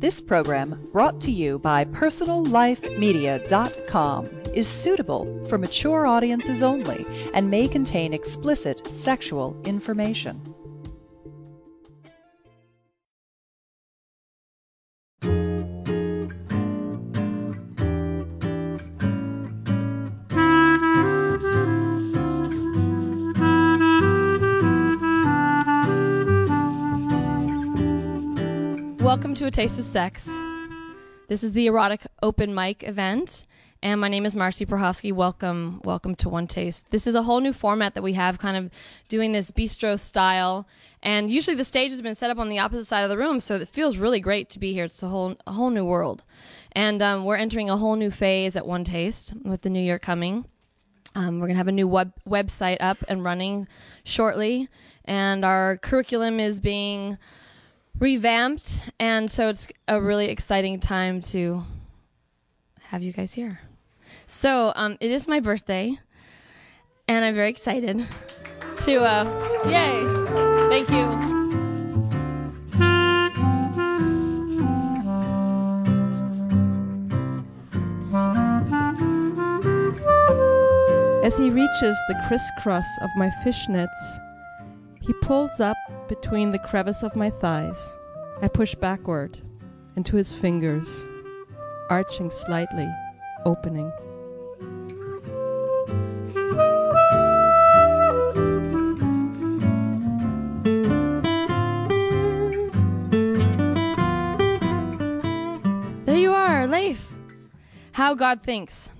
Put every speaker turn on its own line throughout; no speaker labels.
This program, brought to you by PersonalLifeMedia.com, is suitable for mature audiences only and may contain explicit sexual information.
To A Taste of Sex. This is the erotic open mic event, and my name is Marcy Prohofsky. Welcome, welcome to One Taste. This is a whole new format that we have, kind of doing this bistro style. And usually the stage has been set up on the opposite side of the room, so it feels really great to be here. It's a whole, a whole new world, and um, we're entering a whole new phase at One Taste with the new year coming. Um, we're gonna have a new web website up and running shortly, and our curriculum is being revamped, and so it's a really exciting time to have you guys here. So um, it is my birthday, and I'm very excited to. Uh, yay! Thank you.
As he reaches the crisscross of my fishnets, he pulls up between the crevice of my thighs. I push backward into his fingers, arching slightly, opening.
There you are, Leif. How God thinks.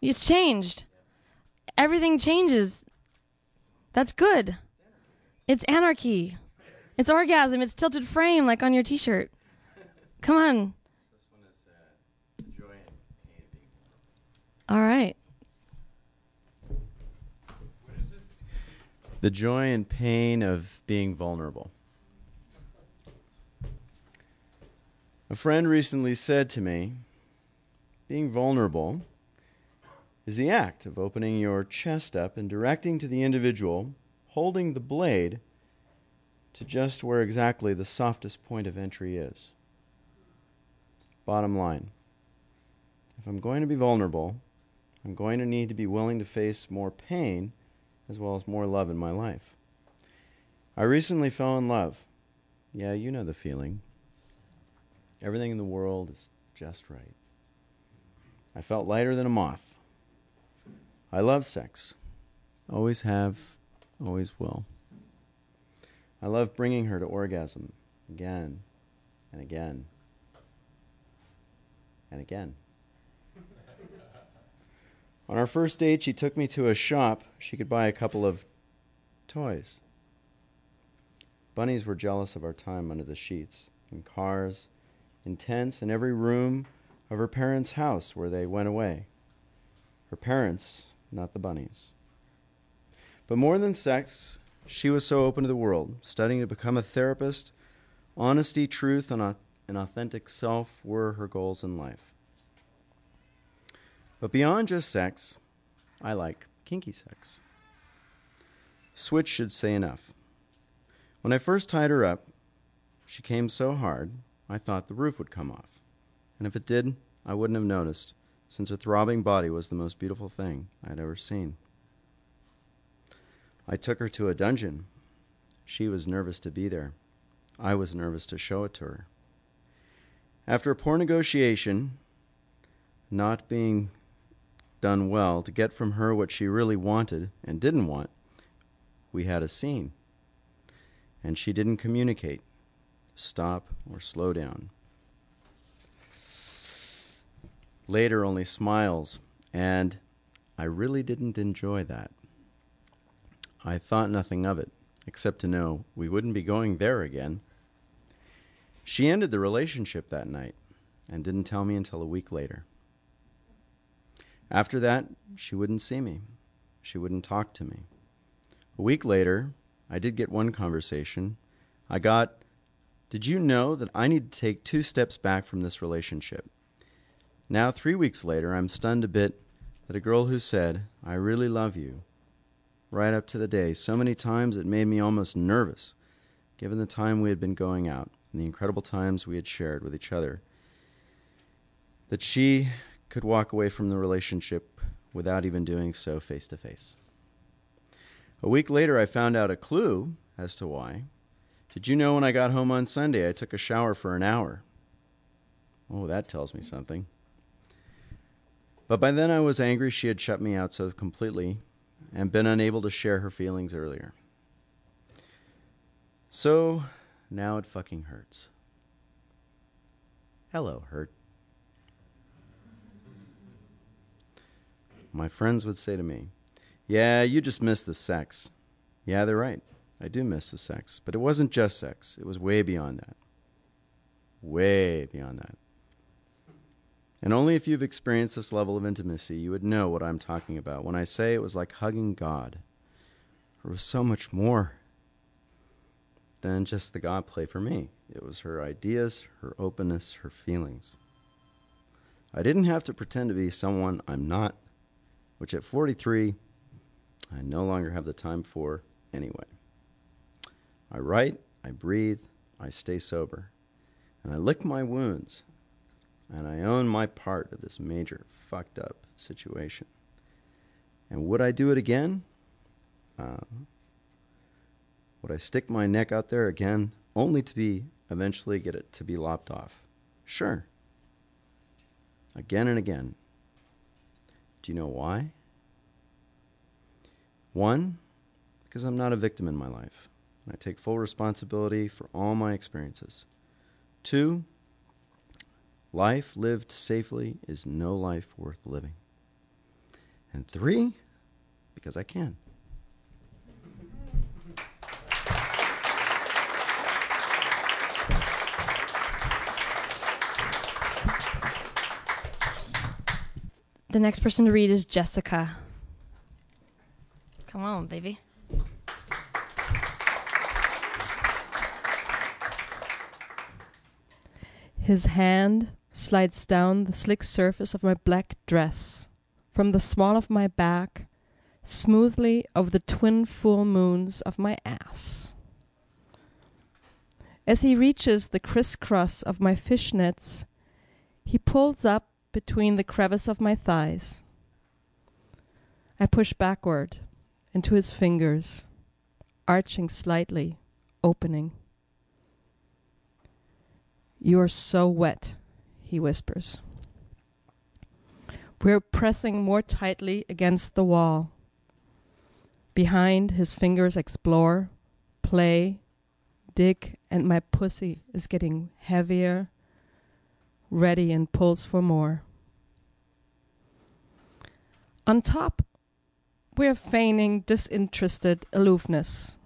It's changed. Everything changes. That's good. It's anarchy. It's orgasm. It's tilted frame, like on your T-shirt. Come on. All right.
The joy and pain of being vulnerable. A friend recently said to me, being vulnerable is the act of opening your chest up and directing to the individual holding the blade to just where exactly the softest point of entry is. Bottom line if I'm going to be vulnerable, I'm going to need to be willing to face more pain as well as more love in my life. I recently fell in love. Yeah, you know the feeling. Everything in the world is just right. I felt lighter than a moth. I love sex. Always have, always will. I love bringing her to orgasm again and again and again. On our first date, she took me to a shop she could buy a couple of toys. Bunnies were jealous of our time under the sheets, in cars, in tents, in every room of her parents' house where they went away. Her parents, not the bunnies. But more than sex, she was so open to the world, studying to become a therapist. Honesty, truth, and an authentic self were her goals in life. But beyond just sex, I like kinky sex. Switch should say enough. When I first tied her up, she came so hard, I thought the roof would come off. And if it did, I wouldn't have noticed, since her throbbing body was the most beautiful thing I had ever seen. I took her to a dungeon. She was nervous to be there. I was nervous to show it to her. After a poor negotiation, not being done well, to get from her what she really wanted and didn't want, we had a scene. And she didn't communicate, stop, or slow down. Later, only smiles, and I really didn't enjoy that. I thought nothing of it, except to know we wouldn't be going there again. She ended the relationship that night and didn't tell me until a week later. After that, she wouldn't see me. She wouldn't talk to me. A week later, I did get one conversation. I got, Did you know that I need to take two steps back from this relationship? Now, three weeks later, I'm stunned a bit that a girl who said, I really love you, right up to the day. So many times it made me almost nervous, given the time we had been going out, and the incredible times we had shared with each other that she could walk away from the relationship without even doing so face to face. A week later, I found out a clue as to why. Did you know when I got home on Sunday, I took a shower for an hour? Oh, that tells me something. But by then, I was angry she had shut me out so completely and been unable to share her feelings earlier. So now it fucking hurts. Hello, hurt. My friends would say to me, Yeah, you just miss the sex. Yeah, they're right. I do miss the sex. But it wasn't just sex, it was way beyond that. Way beyond that. And only if you've experienced this level of intimacy, you would know what I'm talking about when I say it was like hugging God. There was so much more than just the God play for me. It was her ideas, her openness, her feelings. I didn't have to pretend to be someone I'm not, which at 43, I no longer have the time for anyway. I write, I breathe, I stay sober, and I lick my wounds and I own my part of this major fucked up situation. And would I do it again? Uh, would I stick my neck out there again, only to be eventually get it to be lopped off? Sure. Again and again. Do you know why? One, because I'm not a victim in my life. I take full responsibility for all my experiences. Two, Life lived safely is no life worth living. And three, because I can.
The next person to read is Jessica. Come on, baby.
His hand slides down the slick surface of my black dress, from the small of my back, smoothly over the twin full moons of my ass. As he reaches the crisscross of my fishnets, he pulls up between the crevice of my thighs. I push backward into his fingers, arching slightly, opening. You're so wet, he whispers. We're pressing more tightly against the wall. Behind, his fingers explore, play, dig, and my pussy is getting heavier, ready and pulls for more. On top, we're feigning disinterested aloofness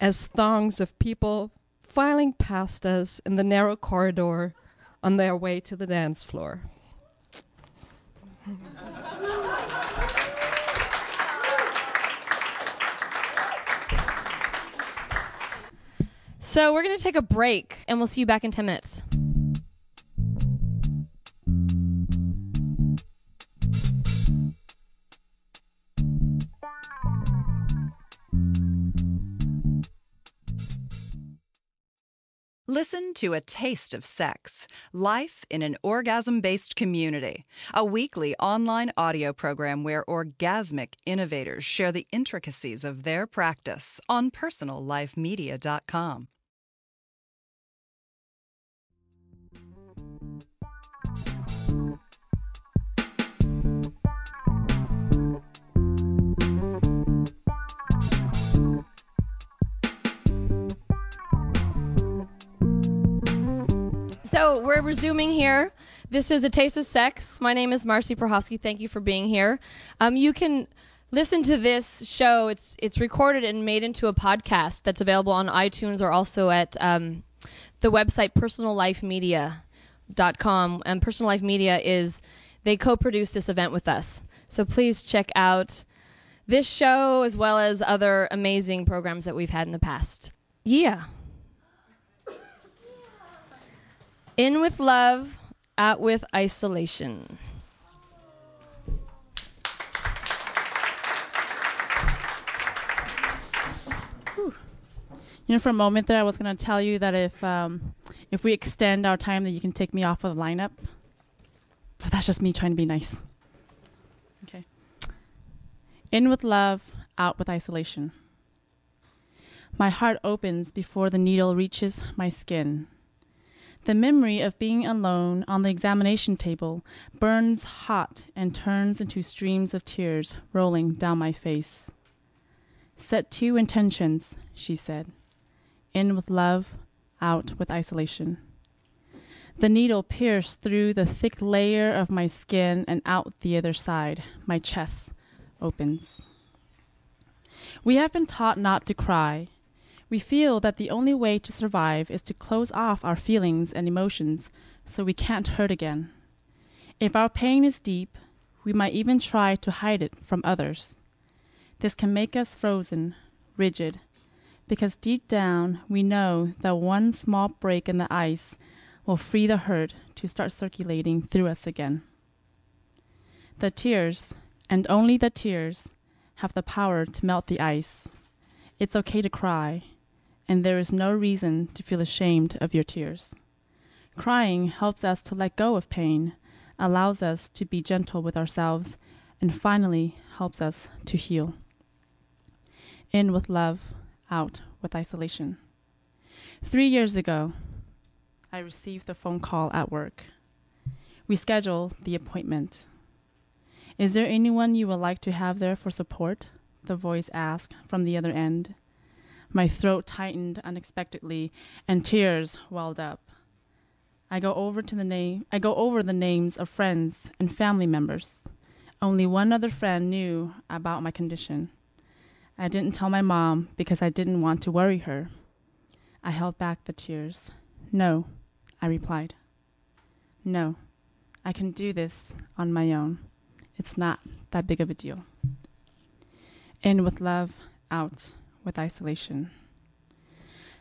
as thongs of people filing past us in the narrow corridor on their way to the dance floor.
So we're going to take a break and we'll see you back in 10 minutes.
Listen to A Taste of Sex Life in an Orgasm Based Community, a weekly online audio program where orgasmic innovators share the intricacies of their practice on personallifemedia.com.
So we're resuming here. This is a taste of sex. My name is Marcy Prohosky. Thank you for being here. Um, you can listen to this show. It's it's recorded and made into a podcast that's available on iTunes or also at um, the website personallifemedia.com. And Personal Life Media is they co-produce this event with us. So please check out this show as well as other amazing programs that we've had in the past. Yeah. In with love, out with isolation.
You know, for a moment there, I was going to tell you that if um, if we extend our time, that you can take me off of the lineup. But that's just me trying to be nice. Okay. In with love, out with isolation. My heart opens before the needle reaches my skin. The memory of being alone on the examination table burns hot and turns into streams of tears rolling down my face. Set two intentions, she said in with love, out with isolation. The needle pierced through the thick layer of my skin and out the other side. My chest opens. We have been taught not to cry. We feel that the only way to survive is to close off our feelings and emotions so we can't hurt again. If our pain is deep, we might even try to hide it from others. This can make us frozen, rigid, because deep down we know that one small break in the ice will free the hurt to start circulating through us again. The tears, and only the tears, have the power to melt the ice. It's okay to cry, and there is no reason to feel ashamed of your tears. Crying helps us to let go of pain, allows us to be gentle with ourselves, and finally helps us to heal. In with love out with isolation. Three years ago, I received the phone call at work. We scheduled the appointment. Is there anyone you would like to have there for support? The voice asked from the other end. My throat tightened unexpectedly and tears welled up. I go over to the name I go over the names of friends and family members. Only one other friend knew about my condition. I didn't tell my mom because I didn't want to worry her. I held back the tears. No, I replied. No, I can do this on my own. It's not that big of a deal. In with love, out with isolation.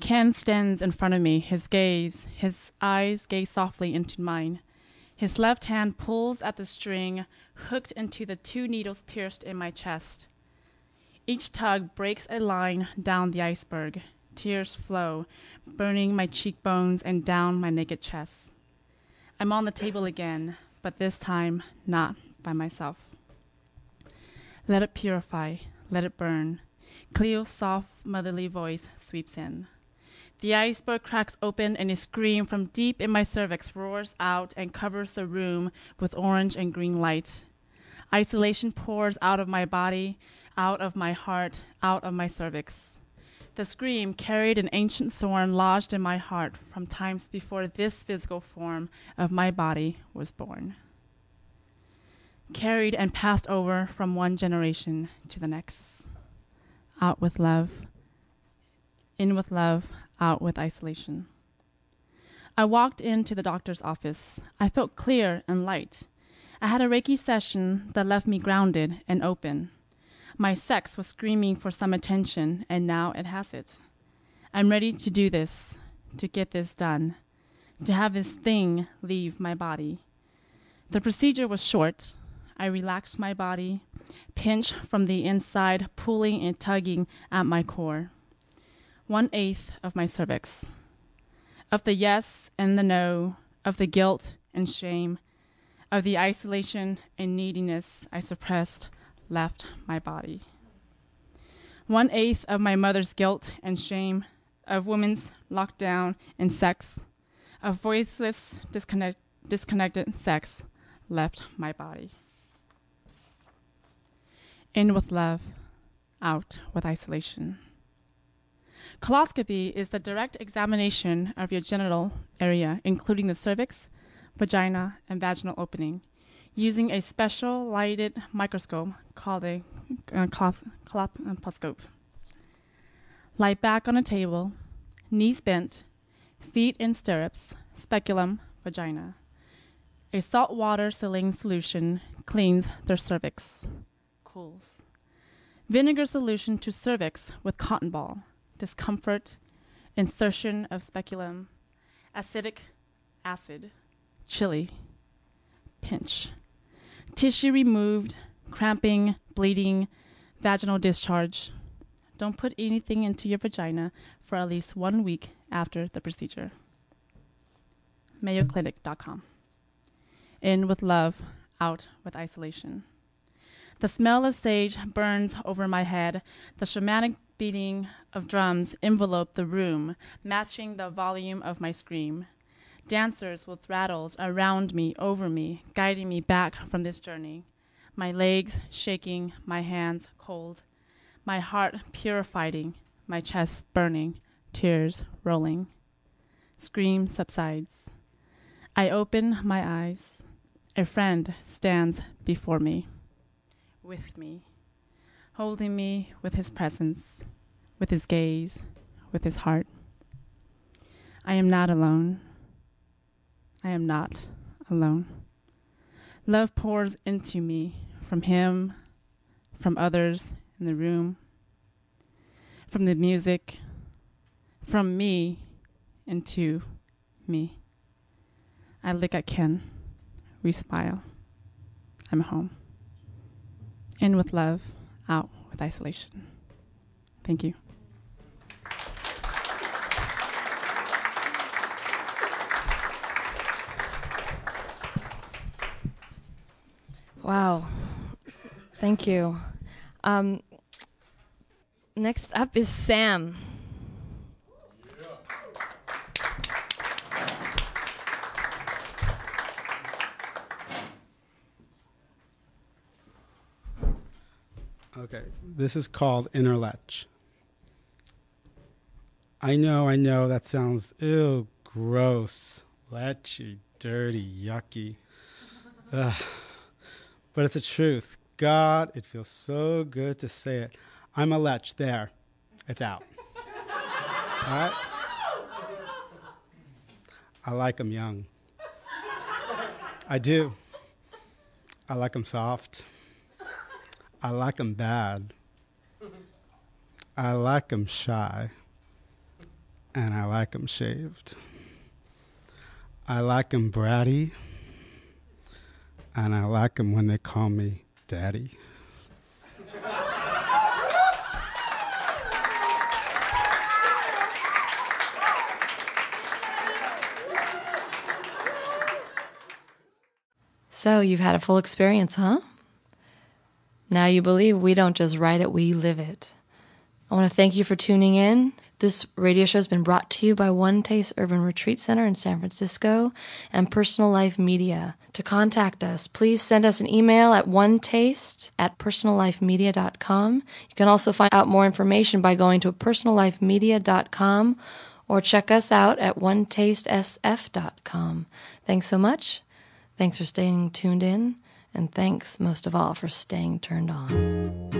Ken stands in front of me, his gaze, his eyes gaze softly into mine. His left hand pulls at the string hooked into the two needles pierced in my chest. Each tug breaks a line down the iceberg. Tears flow, burning my cheekbones and down my naked chest. I'm on the table again, but this time not by myself. Let it purify, let it burn. Cleo's soft, motherly voice sweeps in. The iceberg cracks open, and a scream from deep in my cervix roars out and covers the room with orange and green light. Isolation pours out of my body, out of my heart, out of my cervix. The scream carried an ancient thorn lodged in my heart from times before this physical form of my body was born. Carried and passed over from one generation to the next. Out with love, in with love, out with isolation. I walked into the doctor's office. I felt clear and light. I had a Reiki session that left me grounded and open. My sex was screaming for some attention, and now it has it. I'm ready to do this, to get this done, to have this thing leave my body. The procedure was short. I relaxed my body, pinched from the inside, pulling and tugging at my core. One eighth of my cervix. Of the yes and the no, of the guilt and shame, of the isolation and neediness I suppressed left my body. One eighth of my mother's guilt and shame, of women's lockdown and sex, of voiceless, disconnect, disconnected sex left my body. In with love, out with isolation. Colposcopy is the direct examination of your genital area, including the cervix, vagina, and vaginal opening, using a special lighted microscope called a uh, colposcope. Lie back on a table, knees bent, feet in stirrups, speculum, vagina. A salt water saline solution cleans their cervix, cools. Vinegar solution to cervix with cotton ball, discomfort, insertion of speculum, acetic acid, chili, pinch. Tissue removed, cramping, bleeding, vaginal discharge. Don't put anything into your vagina for at least one week after the procedure. MayoClinic.com. In with love, out with isolation. The smell of sage burns over my head. The shamanic beating of drums envelop the room, matching the volume of my scream. Dancers with rattles around me, over me, guiding me back from this journey. My legs shaking, my hands cold, my heart purifying, my chest burning, tears rolling. Scream subsides. I open my eyes. A friend stands before me, with me, holding me with his presence, with his gaze, with his heart. I am not alone. I am not alone. Love pours into me from him, from others in the room, from the music, from me into me. I look at Ken. We smile. I'm home. In with love, out with isolation. Thank you.
Wow. Thank you. Um, next up is Sam.
This is called inner lech. I know, I know, that sounds ew, gross, lechy, dirty, yucky. Ugh. But it's the truth. God, it feels so good to say it. I'm a lech. There. It's out. All right? I like them young. I do. I like them soft. I like them bad. I like them shy. And I like them shaved. I like them bratty. And I like them when they call me daddy.
So you've had a full experience, huh? Now you believe we don't just write it, we live it. I want to thank you for tuning in. This radio show has been brought to you by One Taste Urban Retreat Center in San Francisco and Personal Life Media. To contact us, please send us an email at onetaste at personallifemedia.com. You can also find out more information by going to personallifemedia.com or check us out at onetastesf.com. Thanks so much. Thanks for staying tuned in. And thanks most of all for staying turned on.